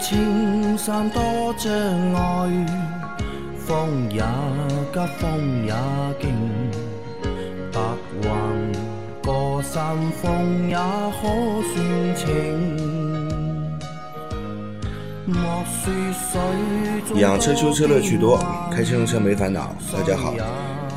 莫说青山多障碍，风也急，风也劲，白云过山峰也可算情。莫说水养车修车乐趣多，开车用车没烦恼。大家好，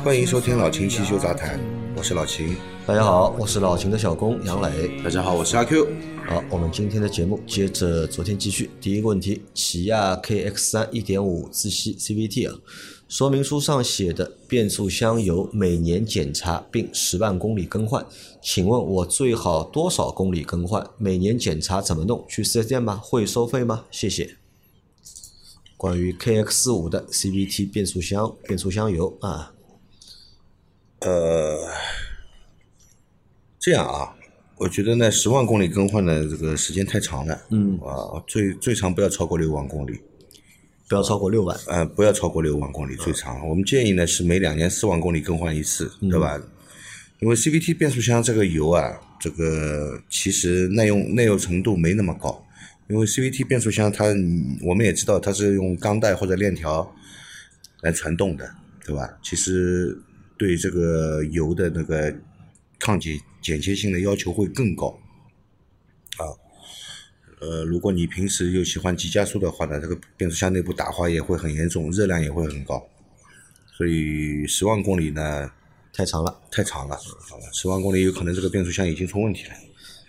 欢迎收听老秦汽修杂谈，是老秦。大家好，我是老秦的小工杨磊。大家好，我是阿 Q。好，我们今天的节目接着昨天继续。第一个问题，起亚 KX 三1.5自吸 CVT 啊，说明书上写的变速箱油每年检查并十万公里更换，请问我最好多少公里更换？每年检查怎么弄？去四 S 店吗？会收费吗？谢谢。关于 KX 五的 CVT 变速箱变速箱油啊，呃，这样啊，我觉得呢，十万公里更换的这个时间太长了。嗯啊，最最长不要超过六万公里，不要超过六万。呃，不要超过六万公里最长。我们建议呢是每两年四万公里更换一次，对吧？因为 CVT 变速箱这个油啊，这个其实耐用耐用程度没那么高，因为 CVT 变速箱它嗯我们也知道它是用钢带或者链条来传动的，对吧？其实对这个油的那个抗剪剪切性的要求会更高啊。呃，如果你平时又喜欢急加速的话呢，这个变速箱内部打滑也会很严重，热量也会很高。所以十万公里呢太长了。太长了，十万公里有可能这个变速箱已经出问题了。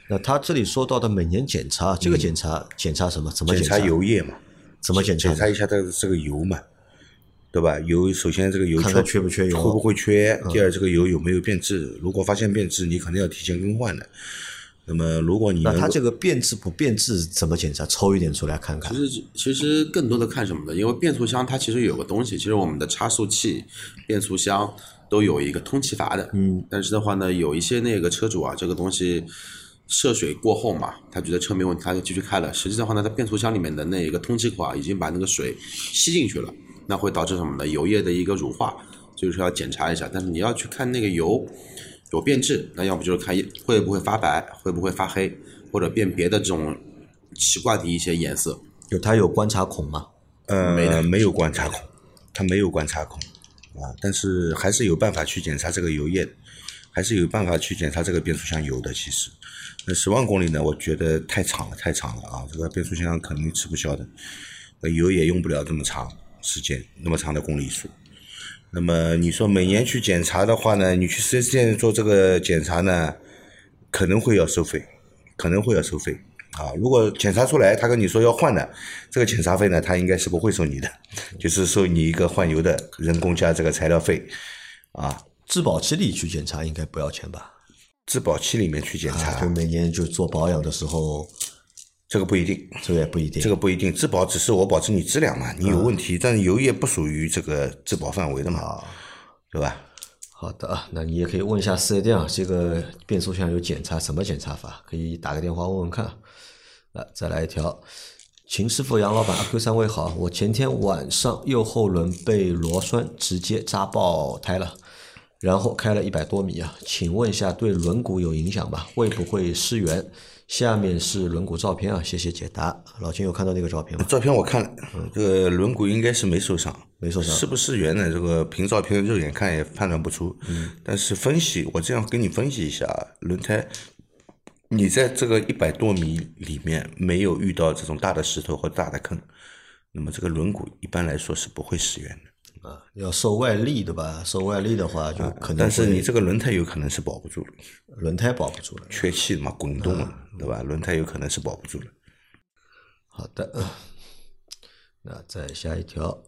那他这里说到的每年检查，这个检查、检查什么？怎么检查查油液嘛，怎么检查检？查一下这个这个油嘛，对吧？油首先这个油看看缺不缺油嗯会不会缺？第二，这个油有没有变质？如果发现变质，你肯定要提前更换的。那么如果你那它这个变质不变质怎么检查？抽一点出来看看。其实其实更多的看什么呢？因为变速箱它其实有个东西，其实我们的差速器、变速箱都有一个通气阀的。嗯。但是的话呢，有一些那个车主啊，这个东西涉水过后嘛，他觉得车没问题，他就继续开了。实际的话呢，它变速箱里面的那一个通气口啊，已经把那个水吸进去了，那会导致什么呢？油液的一个乳化，就是要检查一下。但是你要去看那个油有变质，那要不就是看会不会发白，会不会发黑，或者变别的这种奇怪的一些颜色。有它有观察孔吗？呃没的没有观察孔，它没有观察孔啊，但是还是有办法去检查这个油液，还是有办法去检查这个变速箱油的。其实，那十万公里呢，我觉得太长了，太长了啊！这个变速箱肯定吃不消的，那油也用不了这么长时间，那么长的公里数。那么你说每年去检查的话呢，你去四 S 店做这个检查呢，可能会要收费，可能会要收费啊。如果检查出来他跟你说要换的，这个检查费呢，他应该是不会收你的，就是收你一个换油的人工加这个材料费啊。质保期里去检查应该不要钱吧？质保期里面去检查，啊，就每年就做保养的时候，这个不一定，这个也不一定。这个不一定。质保只是我保证你质量嘛，你有问题，但是油液不属于这个质保范围的嘛，对吧？好的啊，那你也可以问一下四 S 店啊，这个变速箱有检查什么检查法？可以打个电话问问看。啊，再来一条，秦师傅、杨老板、阿 Q 三位好，我前天晚上右后轮被螺栓直接扎爆胎了，然后开了一百多米啊，请问一下对轮毂有影响吧？会不会失圆？下面是轮毂照片啊，谢谢解答。老秦有看到那个照片吗？照片我看了，这个轮毂应该是没受伤，没受伤是不是圆呢？这个凭照片肉眼看也判断不出。嗯，但是分析，我这样跟你分析一下啊，轮胎，你在这个一百多米里面没有遇到这种大的石头或大的坑，那么这个轮毂一般来说是不会失圆的。啊，要受外力对吧？受外力的话，就可能但是你这个轮胎有可能是保不住了，轮胎保不住了。缺气嘛，滚动了，对吧？轮胎有可能是保不住了。好的，那再下一条，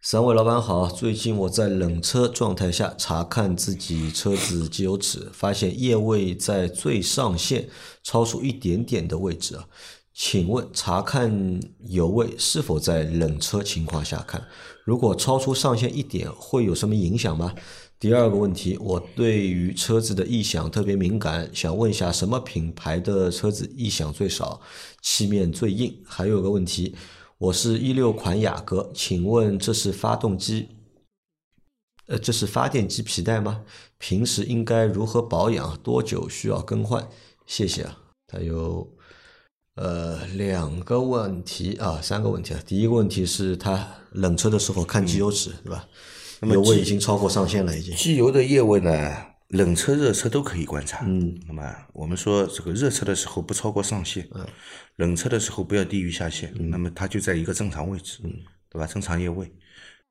三位老板好，最近我在冷车状态下查看自己车子机油尺，发现液位在最上限超出一点点的位置啊。请问查看油位是否在冷车情况下看？如果超出上限一点，会有什么影响吗？第二个问题，我对于车子的异响特别敏感，想问一下什么品牌的车子异响最少，漆面最硬？还有个问题，我是一六款雅阁，请问这是发动机？呃，这是发电机皮带吗？平时应该如何保养？多久需要更换？谢谢啊。它有呃，两个问题啊，三个问题啊。第一个问题是它冷车的时候看机油尺，对吧？油位已经超过上限了，已经。机油的液位呢，冷车、热车都可以观察。嗯，那么我们说这个热车的时候不超过上限，嗯，冷车的时候不要低于下限，那么它就在一个正常位置，嗯，对吧？正常液位。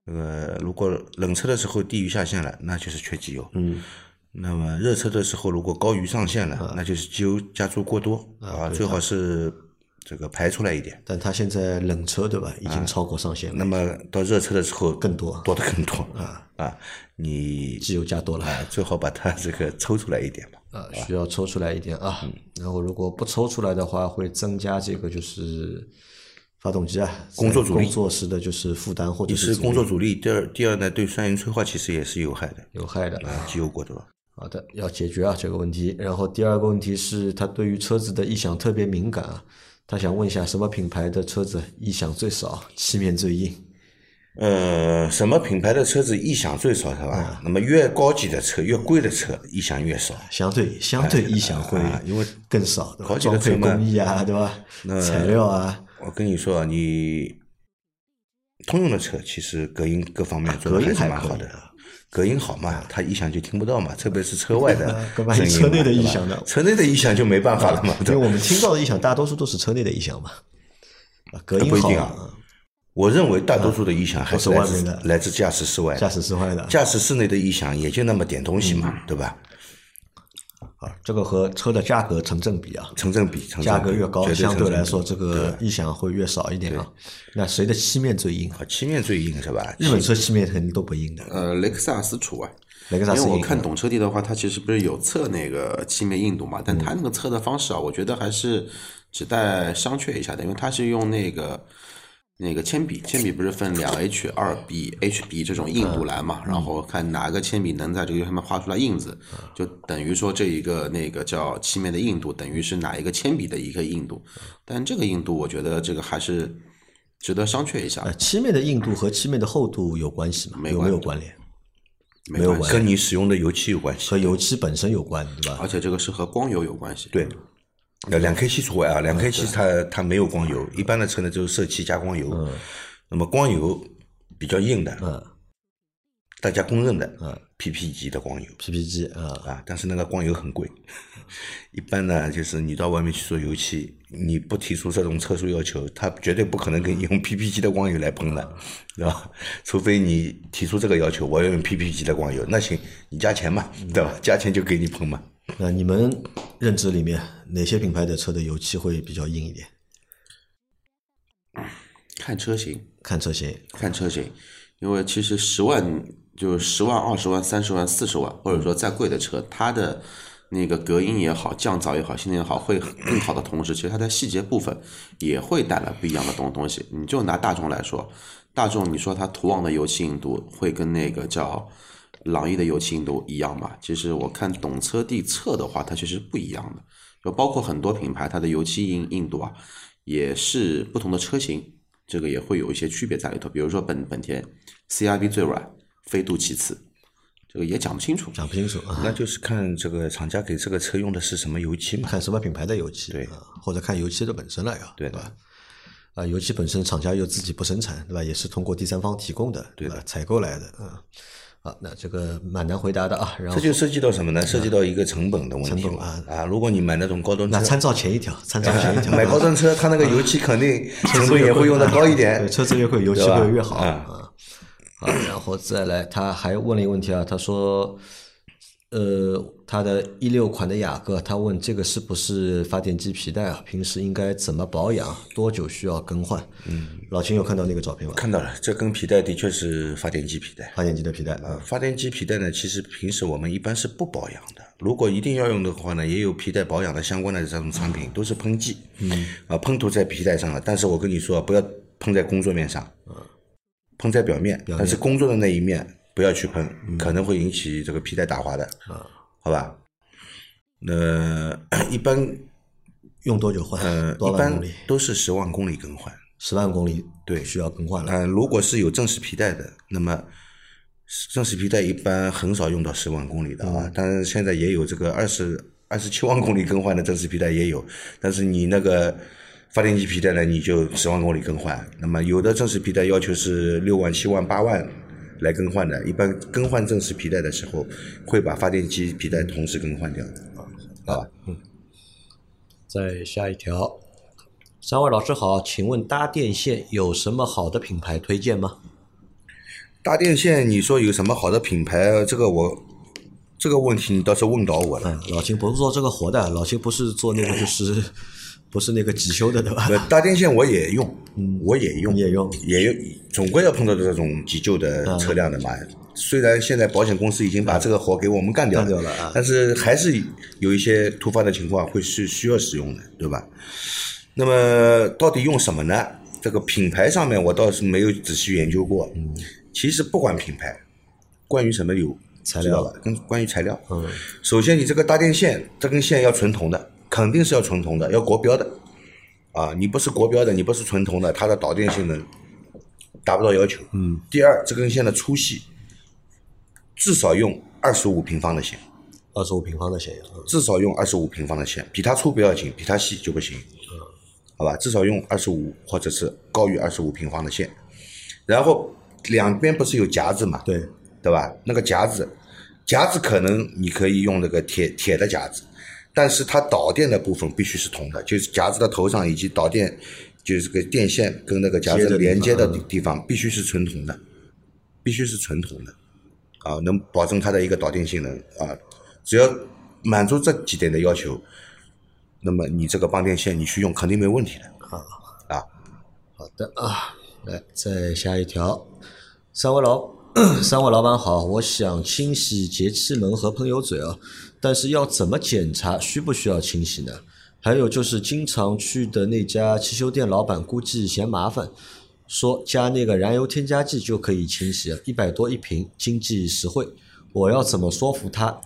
那个如果冷车的时候低于下限了，那就是缺机油。嗯。那么热车的时候，如果高于上限了，那就是机油加注过多啊，最好是这个排出来一点。但它现在冷车对吧，已经超过上限了。那么到热车的时候更多，多的更多啊啊！你机油加多了，最好把它这个抽出来一点吧。啊，需要抽出来一点啊。然后如果不抽出来的话，会增加这个就是发动机啊工作阻力、工作时的就是负担或者是工作阻力。第二，第二呢，对双盐催化其实也是有害的，有害的啊，机油过多。好的，要解决啊这个问题。然后第二个问题是，他对于车子的异响特别敏感啊，他想问一下什么品牌的车子异响最少，漆面最硬？呃，什么品牌的车子异响最少是吧？那么越高级的车、越贵的车异响越少，相对相对异响会因为更少，高级的车工艺啊，对吧？材料啊，我跟你说啊，你通用的车其实隔音各方面做的还是蛮好的。隔音好嘛，它异响就听不到嘛，特别是车外的 声音车内的异响呢，车内的异响就没办法了嘛。因为我们听到的异响大多数都是车内的异响嘛，隔音好啊。我认为大多数的异响还是来自来自驾驶室外，驾驶室外的，驾驶室内的异响也就那么点东西嘛，对吧？啊，这个和车的价格成正比啊，成正比，价格越高，相对来说这个异响会越少一点啊。那谁的漆面最硬啊？漆面最硬是吧？日本车漆面肯定都不硬的。呃，雷克萨斯除外。雷克萨斯因为我看懂车帝的话，它其实不是有测那个漆面硬度嘛？但它那个测的方式啊，我觉得还是只带商榷一下的，因为它是用那个。那个铅笔，铅笔不是分两 H 二 B、HB 这种硬度来嘛？然后看哪个铅笔能在这个上面画出来印子，就等于说这一个那个叫漆面的硬度，等于是哪一个铅笔的一个硬度。但这个硬度，我觉得这个还是值得商榷一下。漆面的硬度和漆面的厚度有关系吗？没有没有关联？没有，跟你使用的油漆有关系，和油漆本身有关，对吧？而且这个是和光油有关系。对。呃，两 K 七除外啊，两 K 七它它没有光油，一般的车呢就是色漆加光油。嗯。那么光油比较硬的，嗯，大家公认的，嗯，PP 级的光油，PP 级啊啊，但是那个光油很贵。一般呢，就是你到外面去做油漆，你不提出这种特殊要求，他绝对不可能给你用 PP 级的光油来喷的，对吧？除非你提出这个要求，我要用 PP 级的光油，那行，你加钱嘛，对吧？加钱就给你喷嘛。那你们认知里面哪些品牌的车的油漆会比较硬一点？看车型，看车型，看车型。因为其实十万就十万、二十万、三十万、四十万，或者说再贵的车，它的那个隔音也好、降噪也好、性能也好，会更好的同时，其实它在细节部分也会带来不一样的东东西。你就拿大众来说，大众你说它途昂的油漆硬度会跟那个叫。朗逸的油漆硬度一样嘛？其实我看懂车帝测的话，它其实不一样的。就包括很多品牌，它的油漆硬硬度啊，也是不同的车型，这个也会有一些区别在里头。比如说本本田 CRV 最软，飞度其次，这个也讲不清楚，讲不清楚。那就是看这个厂家给这个车用的是什么油漆嘛？看什么品牌的油漆，对，或者看油漆的本身了呀，对吧？啊，油漆本身厂家又自己不生产，对吧？也是通过第三方提供的，对吧，采购来的，嗯。啊，那这个蛮难回答的啊。然后这就涉及到什么呢？涉及到一个成本的问题。成本啊啊！如果你买那种高端车，那参照前一条，参照前一条。买高端车，它那个油漆肯定 成本也会用的高一点。对，车子越贵，油漆会越好啊。啊，然后再来，他还问了一个问题啊，他说。呃，他的一六款的雅阁，他问这个是不是发电机皮带啊？平时应该怎么保养？多久需要更换？嗯，老秦有看到那个照片吗？看到了，这根皮带的确是发电机皮带。发电机的皮带啊，发电机皮带呢，其实平时我们一般是不保养的。如果一定要用的话呢，也有皮带保养的相关的这种产品，都是喷剂。嗯，啊，喷涂在皮带上了。但是我跟你说，不要喷在工作面上，嗯喷在表面，但是工作的那一面。不要去喷，可能会引起这个皮带打滑的，啊，好吧？那 一般用多久换？呃，一般都是十万公里更换。十万公里对，需要更换如果是有正时皮带的，那么正时皮带一般很少用到十万公里的啊。当然，现在也有这个二十二十七万公里更换的正时皮带也有，但是你那个发电机皮带呢，你就十万公里更换。那么有的正式皮带要求是六万、七万、八万来更换的，一般更换正时皮带的时候，会把发电机皮带同时更换掉的。啊，好吧？嗯再下一条，三位老师好，请问搭电线有什么好的品牌推荐吗？搭电线，你说有什么好的品牌？这个我这个问题你倒是问倒我了。嗯，老秦不是做这个活的，老秦不是做那个就是不是那个急修的对吧？呃，大电线我也用，我也用，也用也用，总归要碰到这种急救的车辆的嘛。虽然现在保险公司已经把这个活给我们干掉了啊但是还是有一些突发的情况会是需要使用的，对吧？那么到底用什么呢？这个品牌上面我倒是没有仔细研究过。嗯其实不管品牌，关于什么有材料知道吧？跟关于材料，嗯，首先你这个搭电线，这根线要纯铜的，肯定是要纯铜的，要国标的。啊，你不是国标的，你不是纯铜的，它的导电性能达不到要求。嗯。第二，这根线的粗细至少用二十五平方的线，二十五平方的线，嗯至少用二十五平方的线，比它粗不要紧，比它细就不行。好吧，至少用二十五或者是高于二十五平方的线，然后两边不是有夹子嘛？对，对吧？那个夹子，夹子可能你可以用那个铁铁的夹子，但是它导电的部分必须是铜的，就是夹子的头上以及导电，就是这个电线跟那个夹子连接的嗯地地方必须是纯铜的，必须是纯铜的，啊，能保证它的一个导电性能啊。只要满足这几点的要求，那么你这个帮电线你去用肯定没问题的啊。好的啊，来再下一条，三位老 三位老板好，我想清洗节气门和喷油嘴啊，但是要怎么检查？需不需要清洗呢？还有就是经常去的那家汽修店老板估计嫌麻烦，说加那个燃油添加剂就可以清洗，一百多一瓶，经济实惠。我要怎么说服他？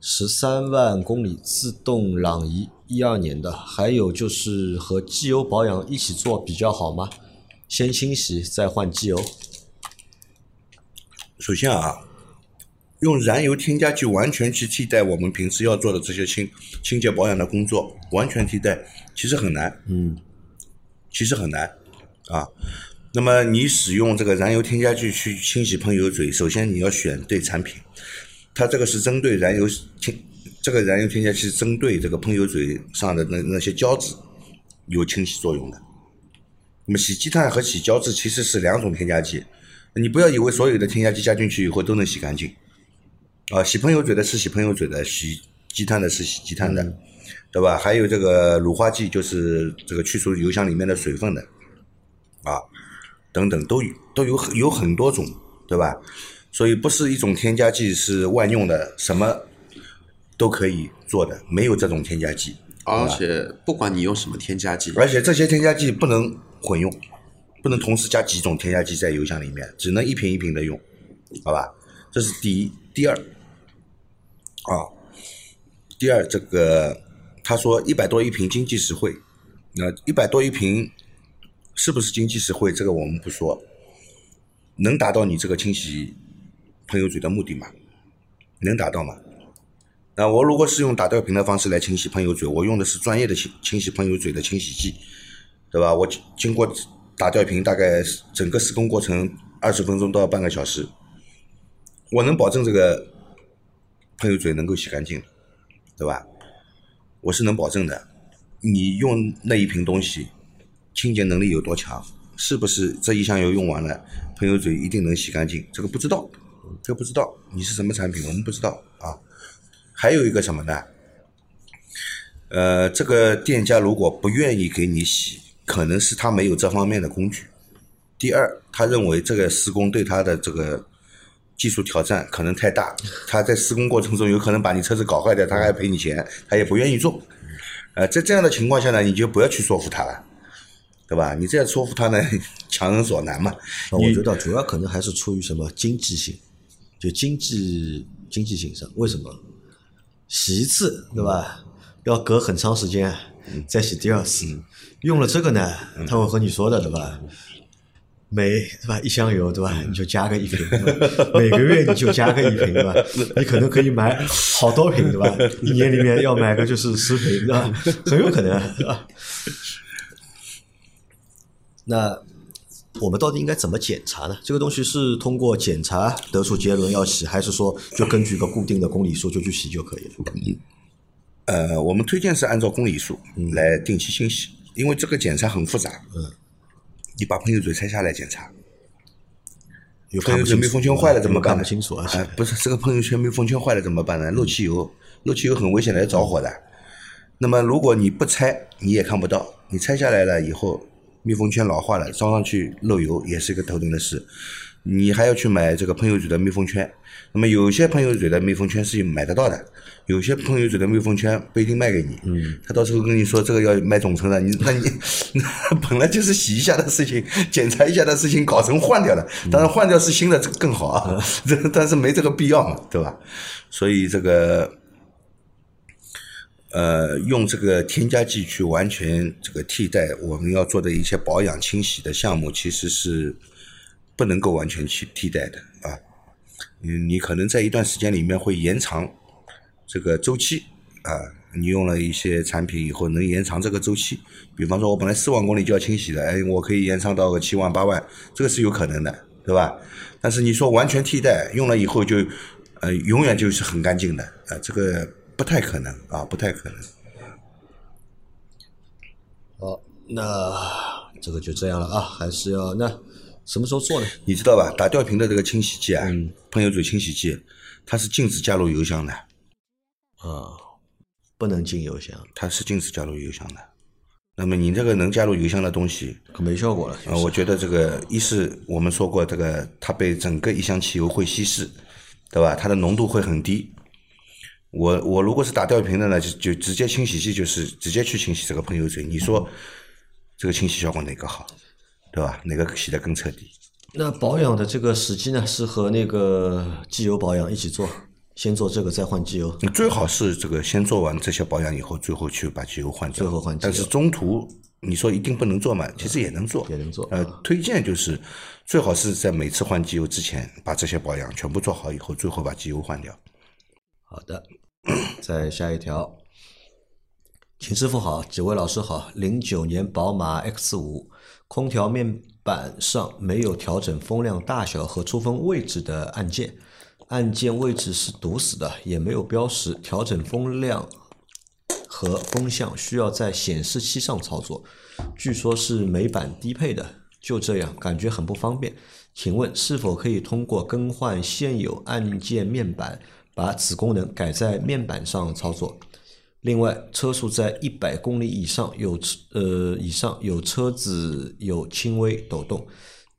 十三万公里自动朗逸，一二年的，还有就是和机油保养一起做比较好吗？先清洗再换机油。首先啊，用燃油添加剂完全去替代我们平时要做的这些清清洁保养的工作，完全替代其实很难，嗯，其实很难啊。那么你使用这个燃油添加剂去清洗喷油嘴，首先你要选对产品，它这个是针对燃油清，这个燃油添加剂是针对这个喷油嘴上的那那些胶质有清洗作用的。那么洗积碳和洗胶质其实是两种添加剂，你不要以为所有的添加剂加进去以后都能洗干净，啊，洗喷油嘴的是洗喷油嘴的，洗积碳的是洗积碳的，对吧？还有这个乳化剂，就是这个去除油箱里面的水分的，啊，等等都有都有很有很多种，对吧？所以不是一种添加剂是万用的，什么都可以做的，没有这种添加剂。而且不管你用什么添加剂，而且这些添加剂不能混用，不能同时加几种添加剂在油箱里面，只能一瓶一瓶的用，好吧？这是第一。第二，啊，第二这个他说一百多一瓶经济实惠，那一百多一瓶是不是经济实惠？这个我们不说，能达到你这个清洗喷油嘴的目的吗？能达到吗？那我如果是用打吊瓶的方式来清洗喷油嘴，我用的是专业的清清洗喷油嘴的清洗剂，对吧？我经经过打吊瓶，大概整个施工过程二十分钟到半个小时，我能保证这个喷油嘴能够洗干净，对吧？我是能保证的。你用那一瓶东西，清洁能力有多强？是不是这一箱油用完了，喷油嘴一定能洗干净？这个不知道，这不知道。你是什么产品，我们不知道啊。还有一个什么呢？呃，这个店家如果不愿意给你洗，可能是他没有这方面的工具。第二，他认为这个施工对他的这个技术挑战可能太大，他在施工过程中有可能把你车子搞坏掉，他还赔你钱，他也不愿意做。呃，在这样的情况下呢，你就不要去说服他了，对吧？你这样说服他呢，强人所难嘛。那我觉得主要可能还是出于什么经济性，就经济经济性上，为什么？洗一次对吧？要隔很长时间再洗第二次，用了这个呢，他会和你说的对吧？每对吧一箱油对吧？你就加个一瓶，每个月你就加个一瓶对吧？你可能可以买好多瓶对吧？一年里面要买个就是十瓶对吧？很有可能对吧？那我们到底应该怎么检查呢？这个东西是通过检查得出结论要洗，还是说就根据一个固定的公里数就去洗就可以了？呃，我们推荐是按照公里数来定期清洗，因为这个检查很复杂。嗯，你把喷油嘴拆下来检查，有喷油嘴密封圈坏了怎么办呢？看不清楚啊！哎，不是这个喷油圈密封圈坏了怎么办呢？漏汽油，漏汽油很危险的，要着火的。那么如果你不拆，你也看不到；你拆下来了以后，密封圈老化了，装上去漏油也是一个头疼的事。你还要去买这个喷油嘴的密封圈。那么有些喷油嘴的密封圈是买得到的，有些喷油嘴的密封圈不一定卖给你。嗯，他到时候跟你说这个要卖总成的，你那你 那本来就是洗一下的事情，检查一下的事情，搞成换掉了。当然换掉是新的，这个更好啊。这 但是没这个必要嘛，对吧？所以这个。呃，用这个添加剂去完全这个替代我们要做的一些保养清洗的项目，其实是不能够完全去替代的啊。嗯，你可能在一段时间里面会延长这个周期啊。你用了一些产品以后，能延长这个周期。比方说，我本来四万公里就要清洗的，哎，我可以延长到个七万八万，这个是有可能的，对吧？但是你说完全替代，用了以后就呃永远就是很干净的啊，这个。不太可能啊，不太可能。好，那这个就这样了啊，还是要那什么时候做呢？你知道吧？打吊瓶的这个清洗剂啊，喷油嘴清洗剂，它是禁止加入油箱的。啊，不能进油箱。它是禁止加入油箱的。那么你这个能加入油箱的东西，可没效果了。啊，我觉得这个一是我们说过，这个它被整个一箱汽油会稀释，对吧？它的浓度会很低。我我如果是打吊瓶的呢，就就直接清洗剂就是直接去清洗这个喷油嘴。你说这个清洗效果哪个好，对吧？哪个洗的更彻底？那保养的这个时机呢，是和那个机油保养一起做，先做这个再换机油。你最好是这个先做完这些保养以后，最后去把机油换掉。最后换。但是中途你说一定不能做嘛？其实也能做，也能做。呃，推荐就是最好是在每次换机油之前把这些保养全部做好以后，最后把机油换掉。好的。再下一条，秦师傅好，几位老师好。零九年宝马 X 五空调面板上没有调整风量大小和出风位置的按键，按键位置是堵死的，也没有标识。调整风量和风向需要在显示器上操作，据说是美版低配的，就这样感觉很不方便。请问是否可以通过更换现有按键面板？把此功能改在面板上操作。另外，车速在一百公里以上有车呃以上有车子有轻微抖动。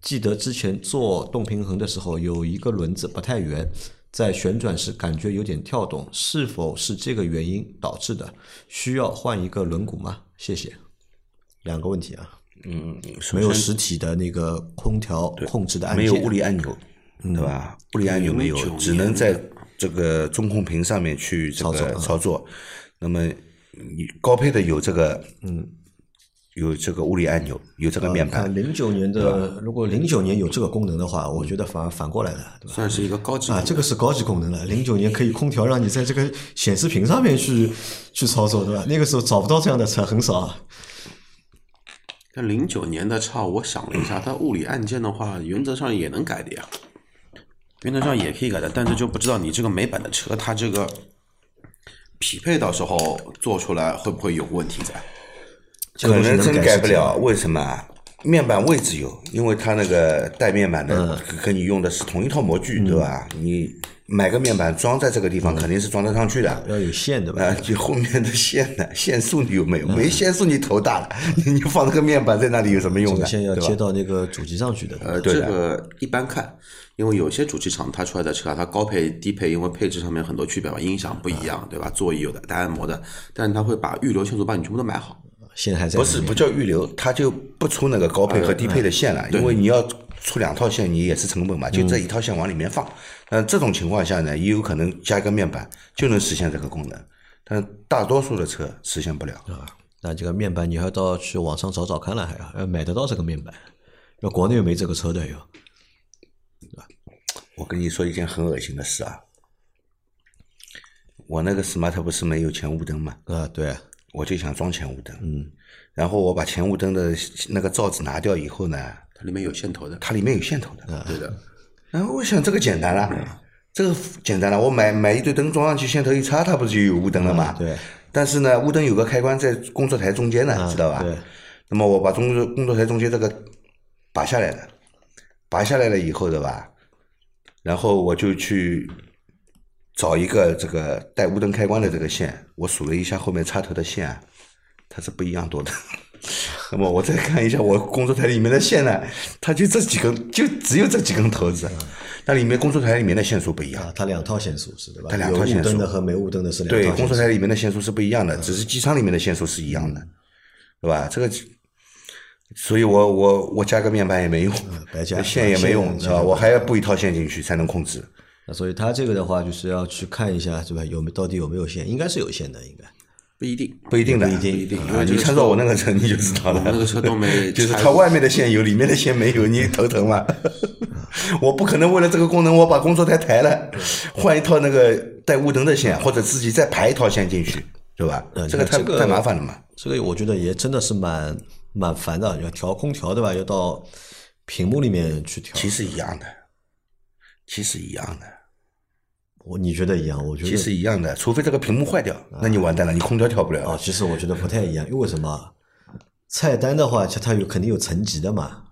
记得之前做动平衡的时候，有一个轮子不太圆，在旋转时感觉有点跳动，是否是这个原因导致的？需要换一个轮毂吗？谢谢。两个问题啊。嗯，没有实体的那个空调控制的按键，没有物理按钮，对吧？物理按钮没有，只能在。这个中控屏上面去这个操作，那么你高配的有这个，嗯，有这个物理按钮，有这个面板。零九年的，如果零九年有这个功能的话，我觉得反而反过来了，算是一个高级啊，这个是高级功能了。零九年可以空调让你在这个显示屏上面去去操作，对吧？那个时候找不到这样的车，很少啊。但零九年的车，我想了一下，它物理按键的话，原则上也能改的呀。原则上也可以改的，但是就不知道你这个美版的车，它这个匹配到时候做出来会不会有问题在？可能真改不了，为什么？面板位置有，因为它那个带面板的跟你用的是同一套模具，对吧？你买个面板装在这个地方，肯定是装得上去的。要有线的吧？啊，就后面的线呢？线束你有没有？没线束你头大了，你放那个面板在那里有什么用呢？线要接到那个主机上去的。呃，这个一般看。因为有些主机厂它出来的车，它高配、低配，因为配置上面很多区别嘛，音响不一样，对吧？座椅有的带按摩的，但是它会把预留线索帮你全部都买好。现在还在不是不叫预留，它就不出那个高配和低配的线了，因为你要出两套线，你也是成本嘛，就这一套线往里面放。嗯，这种情况下呢，也有可能加一个面板就能实现这个功能，但大多数的车实现不了。啊，那这个面板你还要到去网上找找看了，还要要买得到这个面板，要国内没这个车的哟。我跟你说一件很恶心的事啊，我那个 smart 不是没有前雾灯吗？啊，对。我就想装前雾灯，嗯，然后我把前雾灯的那个罩子拿掉以后呢，它里面有线头的，它里面有线头的，对的。然后我想这个简单了，这个简单了，我买买一堆灯装上去，线头一插，它不是就有雾灯了吗？对。但是呢，雾灯有个开关在工作台中间呢，知道吧？对。那么我把工作工作台中间这个拔下来了，拔下来了以后的吧？然后我就去找一个这个带雾灯开关的这个线，我数了一下后面插头的线，它是不一样多的。那么我再看一下我工作台里面的线呢，它就这几根，就只有这几根头子。那里面工作台里面的线数不一样，它两套线数是对吧？它两套线数。有雾灯的和没雾灯的是两对，工作台里面的线数是不一样的，只是机舱里面的线数是一样的，对吧？这个，所以我我我加个面板也没用，白加线也没用，是吧？我还要布一套线进去才能控制。那所以它这个的话，就是要去看一下，是吧？有没到底有没有线？应该是有线的，应该。不一定，不一定的，不一定，一定。啊，你参照我那个车你就知道了。那个车都没，就是它外面的线有，里面的线没有，你头疼吗？我不可能为了这个功能，我把工作台抬了，换一套那个带雾灯的线，或者自己再排一套线进去，对吧？这个太太麻烦了嘛。这个我觉得也真的是蛮蛮烦的，要调空调对吧？要到屏幕里面去调。其实一样的，其实一样的。我你觉得一样？我觉得其实一样的，除非这个屏幕坏掉，那你完蛋了，你空调调不了。哦，其实我觉得不太一样，因为什么？菜单的话，它它有肯定有层级的嘛，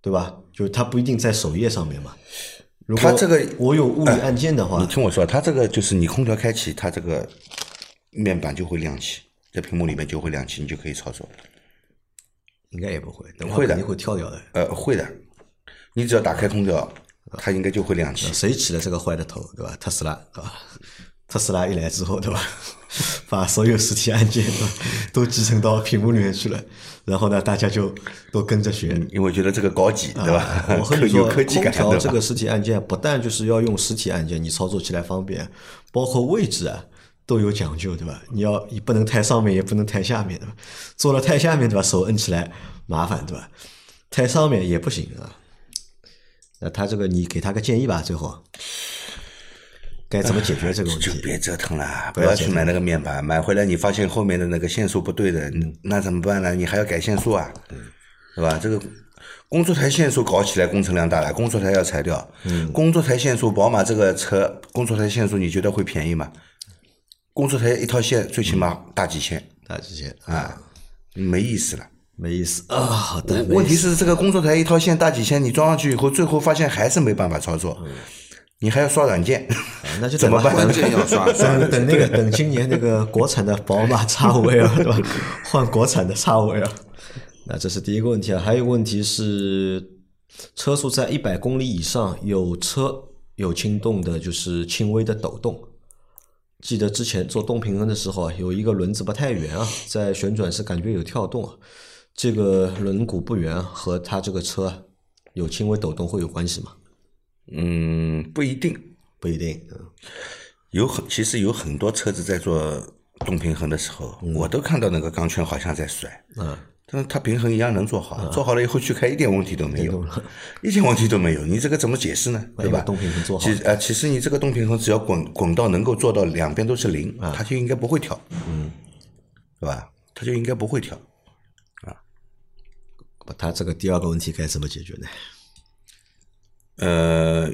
对吧？就是它不一定在首页上面嘛。它这个我有物理按键的话，你听我说，它这个就是你空调开启，它这个面板就会亮起，在屏幕里面就会亮起，你就可以操作。应该也不会，会的，肯定会跳掉的。呃，会的，你只要打开空调。它应该就会亮起。谁起了这个坏的头，对吧？特斯拉，对吧？特斯拉一来之后，对吧？把所有实体按键 都集成到屏幕里面去了，然后呢，大家就都跟着学，因为觉得这个高级，对吧？我和你说，空调这个实体按键不但就是要用实体按键，你操作起来方便，包括位置啊都有讲究，对吧？你要你不能太上面，也不能太下面，对吧？坐了太下面，对吧？手摁起来麻烦，对吧？太上面也不行啊。那他这个，你给他个建议吧，最后该怎么解决这个问题？就别折腾了，不要去买那个面板，买回来你发现后面的那个线数不对的，那怎么办呢？你还要改线数啊，是吧？这个工作台线数搞起来工程量大了，工作台要裁掉。工作台线数，宝马这个车工作台线数，你觉得会便宜吗？工作台一套线最起码大几千，大几千啊，没意思了。没意思啊，好的。问题是这个工作台一套线大几千，你装上去以后，最后发现还是没办法操作，你还要刷软件，那就 怎么办？软件要刷，等 等那个等今年那个国产的宝马叉五 L 对吧？换国产的叉五 L。那这是第一个问题啊，还有问题是车速在一百公里以上，有车有轻动的，就是轻微的抖动。记得之前做动平衡的时候啊，有一个轮子不太圆啊，在旋转时感觉有跳动。这个轮毂不圆和它这个车有轻微抖动会有关系吗？嗯，不一定，不一定。有很其实有很多车子在做动平衡的时候，我都看到那个钢圈好像在甩。嗯。但是它平衡一样能做好，做好了以后去开一点问题都没有，一点问题都没有。你这个怎么解释呢？对吧？动平衡做好。其呃，其实你这个动平衡只要滚滚到能够做到两边都是零，它就应该不会跳。嗯。是吧？它就应该不会跳。他这个第二个问题该怎么解决呢？呃，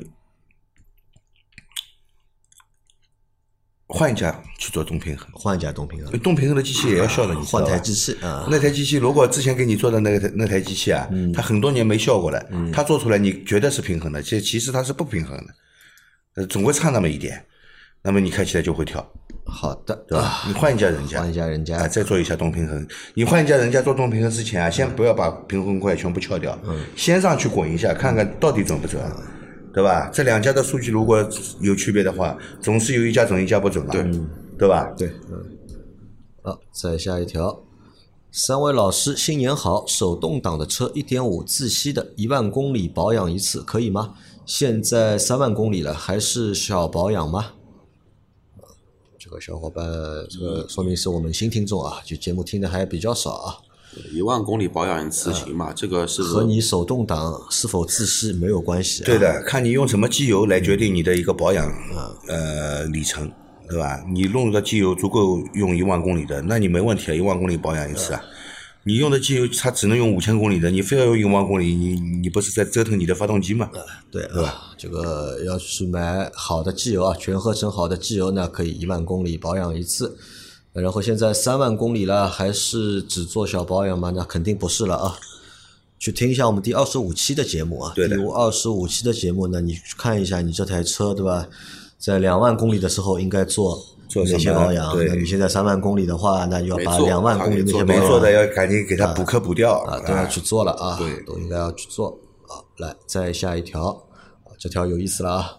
换一家去做动平衡，换一家动平衡，动平衡的机器也要效的，你换台机器啊。那台机器如果之前给你做的那个那台机器啊，它很多年没效果了，它做出来你觉得是平衡的，其实其实它是不平衡的，呃，总会差那么一点，那么你开起来就会跳。好的，对吧？你换一家人家，换一家人家啊，再做一下动平衡。你换一家人家做动平衡之前啊，先不要把平衡块全部撬掉，嗯，先上去滚一下，看看到底准不准，对吧？这两家的数据如果有区别的话，总是有一家准，一家不准嘛，对，对吧？对，嗯。好，再下一条，三位老师新年好，手动挡的车，一点五自吸的，一万公里保养一次可以吗？现在三万公里了，还是小保养吗？这个小伙伴，这个说明是我们新听众啊，就节目听的还比较少啊。一万公里保养一次行吧？这个是和你手动挡是否自吸没有关系。对的，看你用什么机油来决定你的一个保养呃里程，对吧？你用的机油足够用一万公里的，那你没问题啊，一万公里保养一次啊。你用的机油它只能用五千公里的，你非要用一万公里，你你不是在折腾你的发动机吗？对吧，这个要是买好的机油啊，全合成好的机油呢，可以一万公里保养一次。然后现在三万公里了，还是只做小保养吗？那肯定不是了啊。去听一下我们第二十五期的节目啊，第二十五期的节目呢，你去看一下你这台车对吧？在两万公里的时候应该做哪做那些保养？那你现在三万公里的话，那就要把两万公里那些没做的要赶紧给它补课补掉啊，都要去做了啊，对都应该要去做啊。来，再下一条，啊这条有意思了啊。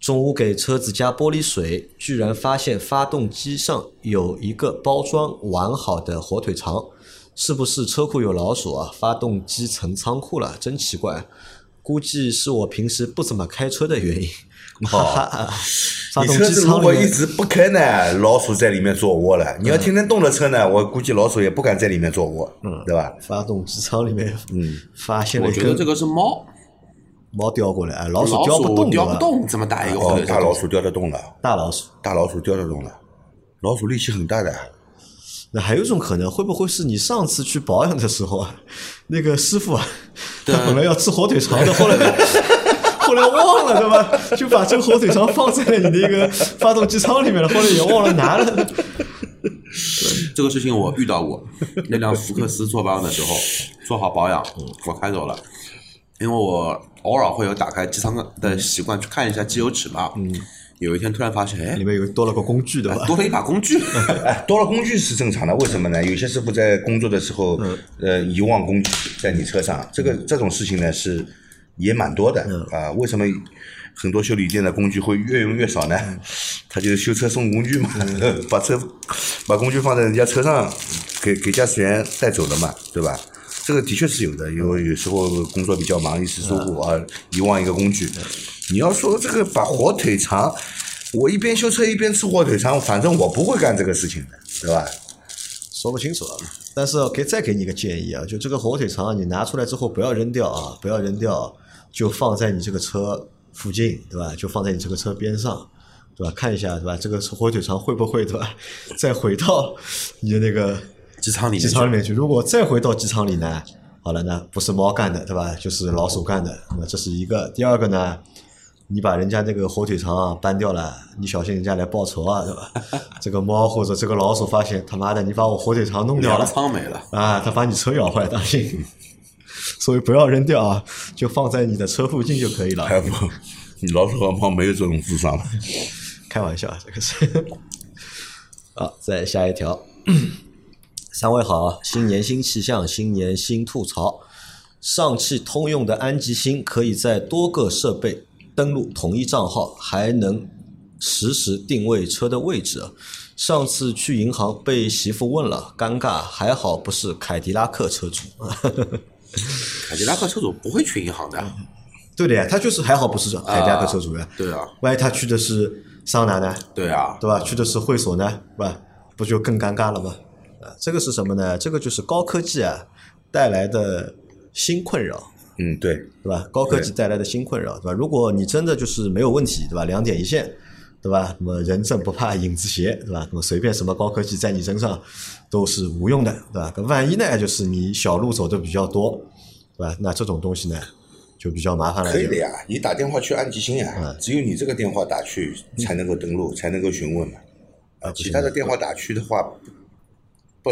中午给车子加玻璃水，居然发现发动机上有一个包装完好的火腿肠，是不是车库有老鼠啊？发动机层仓库了，真奇怪。估计是我平时不怎么开车的原因。哈哈，你车子如果一舱里面直不开呢，老鼠在里面做窝了。你要天天动的车呢，我估计老鼠也不敢在里面做窝，嗯，对吧？发动机舱里面，嗯，发现了我觉得这个是猫，猫叼过来，啊，老鼠叼不动，叼？不动，这么大一个大老鼠叼得动了，大老鼠。大老鼠叼得动了，老鼠力气很大的。那还有一种可能，会不会是你上次去保养的时候啊，那个师傅啊，他 本来要吃火腿肠的，后来后来忘了，对吧？就把这个火腿肠放在了你那个发动机舱里面了，后来也忘了拿了。这个事情我遇到过。那辆福克斯做保养的时候，做好保养，我开走了，因为我偶尔会有打开机舱的习惯，去看一下机油尺嘛。嗯。有一天突然发现，哎里，面有多了个工具，对吧？多了一把工具。哎，多了工具是正常的，为什么呢？有些师傅在工作的时候，呃，遗忘工具在你车上，这个这种事情呢是也蛮多的啊。为什么很多修理店的工具会越用越少呢？他就是修车送工具嘛，把车把工具放在人家车上，给给驾驶员带走了嘛，对吧？这个的确是有的，因为有时候工作比较忙，一时疏忽啊，遗忘一个工具。你要说这个把火腿肠，我一边修车一边吃火腿肠，反正我不会干这个事情的，对吧？说不清楚啊。但是给再给你一个建议啊，就这个火腿肠啊，你拿出来之后不要扔掉啊，不要扔掉，就放在你这个车附近，对吧？就放在你这个车边上，对吧？看一下，对吧？这个火腿肠会不会，对吧？再回到你的那个机舱里机舱里面去。如果再回到机舱里呢，好了，那不是猫干的，对吧？就是老鼠干的。那么这是一个。第二个呢，你把人家那个火腿肠啊搬掉了，你小心人家来报仇啊，对吧？这个猫或者这个老鼠发现，他妈的，你把我火腿肠弄掉了仓没了。啊，他把你车咬坏，当心。所以不要扔掉啊，就放在你的车附近就可以了。还不，你老鼠和猫没有这种智商的。开玩笑，这个是。好，再下一条。三位好，新年新气象，新年新吐槽。上汽通用的安吉星可以在多个设备登录同一账号，还能实时定位车的位置。上次去银行被媳妇问了，尴尬，还好不是凯迪拉克车主。凯迪拉克车主不会去银行的。对的呀，他就是还好不是凯迪拉克车主呀。对啊，万一他去的是桑拿呢？对啊，对吧？去的是会所呢，是吧？不就更尴尬了吗？啊，这个是什么呢？这个就是高科技啊带来的新困扰，嗯，对，对吧？高科技带来的新困扰，对吧？如果你真的就是没有问题，对吧？两点一线，对吧？那么人正不怕影子斜，对吧？那么随便什么高科技在你身上都是无用的，对吧？可万一呢，就是你小路走的比较多，对吧？那这种东西呢，就比较麻烦了。可以的呀。你打电话去安吉星呀，只有你这个电话打去才能够登录，才能够询问嘛。啊，其他的电话打去的话，不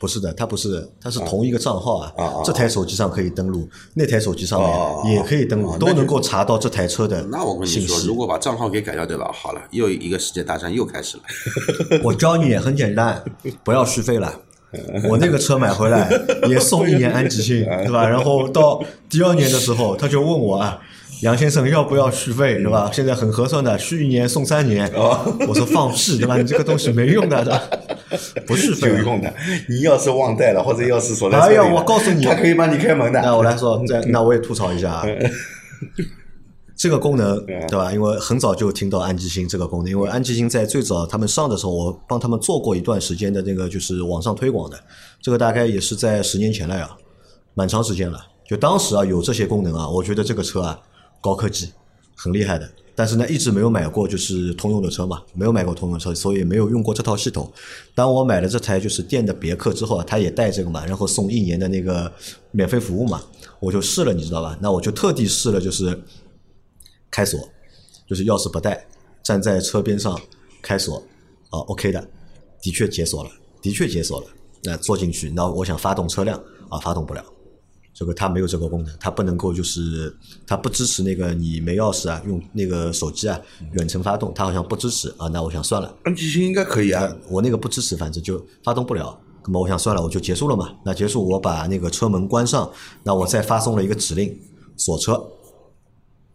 不是的，它不是，它是同一个账号啊。这台手机上可以登录，那台手机上也可以登录，都能够查到这台车的那我跟你说，信息如。果把账号给改掉对吧，好了，又一个世界大战又开始了。我教你也很简单，不要续费了。我那个车买回来也送一年安吉星，对吧？然后到第二年的时候，他就问我啊，杨先生要不要续费，对吧？现在很合算的，续一年送三年。我说放屁，对吧？你这个东西没用的，对吧？不续费有用的。你要是忘带了，或者要是锁在哎呀我告诉你他可以帮你开门的。那我来说，这 那我也吐槽一下啊。这个功能对吧？因为很早就听到安吉星这个功能，因为安吉星在最早他们上的时候，我帮他们做过一段时间的那个就是网上推广的，这个大概也是在十年前了呀，蛮长时间了。就当时啊有这些功能啊，我觉得这个车啊高科技，很厉害的。但是呢，一直没有买过就是通用的车嘛，没有买过通用车，所以没有用过这套系统。当我买了这台就是电的别克之后啊，它也带这个嘛，然后送一年的那个免费服务嘛，我就试了，你知道吧？那我就特地试了，就是开锁，就是钥匙不带，站在车边上开锁，啊，OK 的，的确解锁了，的确解锁了。那坐进去，那我想发动车辆啊，发动不了。这个它没有这个功能，它不能够就是它不支持那个你没钥匙啊，用那个手机啊远程发动，它好像不支持啊。那我想算了，安吉星应该可以啊。我那个不支持，反正就发动不了。那么我想算了，我就结束了嘛。那结束，我把那个车门关上，那我再发送了一个指令锁车，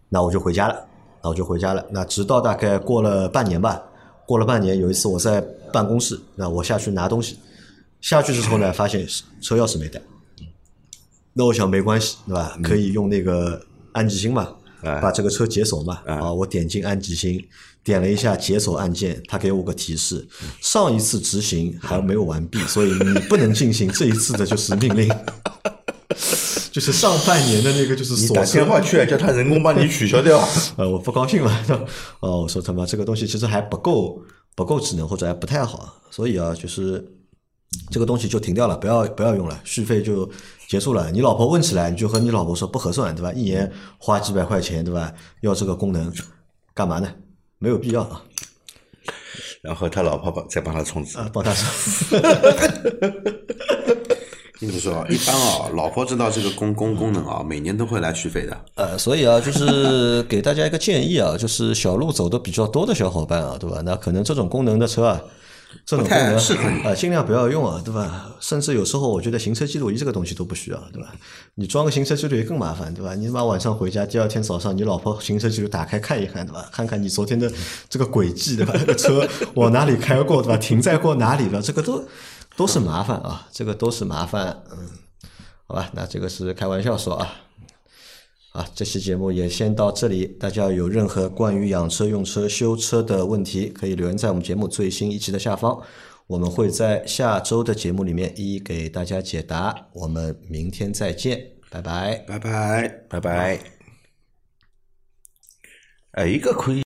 那我就回家了。那我就回家了。那直到大概过了半年吧，过了半年，有一次我在办公室，那我下去拿东西，下去之后呢，发现车钥匙没带。那我想没关系，对吧？可以用那个安吉星嘛，把这个车解锁嘛。啊，我点进安吉星，点了一下解锁按键，它给我个提示：上一次执行还没有完毕，所以你不能进行这一次的就是命令。就是上半年的那个就是你打电话去叫他人工帮你取消掉。呃，我不高兴了。哦，我说他妈这个东西其实还不够不够智能，或者还不太好，所以啊，就是这个东西就停掉了，不要不要用了，续费就。结束了，你老婆问起来，你就和你老婆说不合算，对吧？一年花几百块钱，对吧？要这个功能干嘛呢？没有必要啊。然后他老婆帮再帮他充值啊，帮他充。听你说，一般啊，老婆知道这个功功功能啊，每年都会来续费的。呃，所以啊，就是给大家一个建议啊，就是小路走的比较多的小伙伴啊，对吧？那可能这种功能的车啊。这种功能啊，尽量不要用啊，对吧？甚至有时候我觉得行车记录仪这个东西都不需要，对吧？你装个行车记录仪更麻烦，对吧？你他妈晚上回家，第二天早上你老婆行车记录打开看一看，对吧？看看你昨天的这个轨迹，对吧？这个车往哪里开过，对吧？停在过哪里了？这个都都是麻烦啊，这个都是麻烦。嗯，好吧，那这个是开玩笑说啊。啊，这期节目也先到这里。大家有任何关于养车、用车、修车的问题，可以留言在我们节目最新一期的下方，我们会在下周的节目里面一一给大家解答。我们明天再见，拜拜，拜拜，拜拜。哎，一个可以。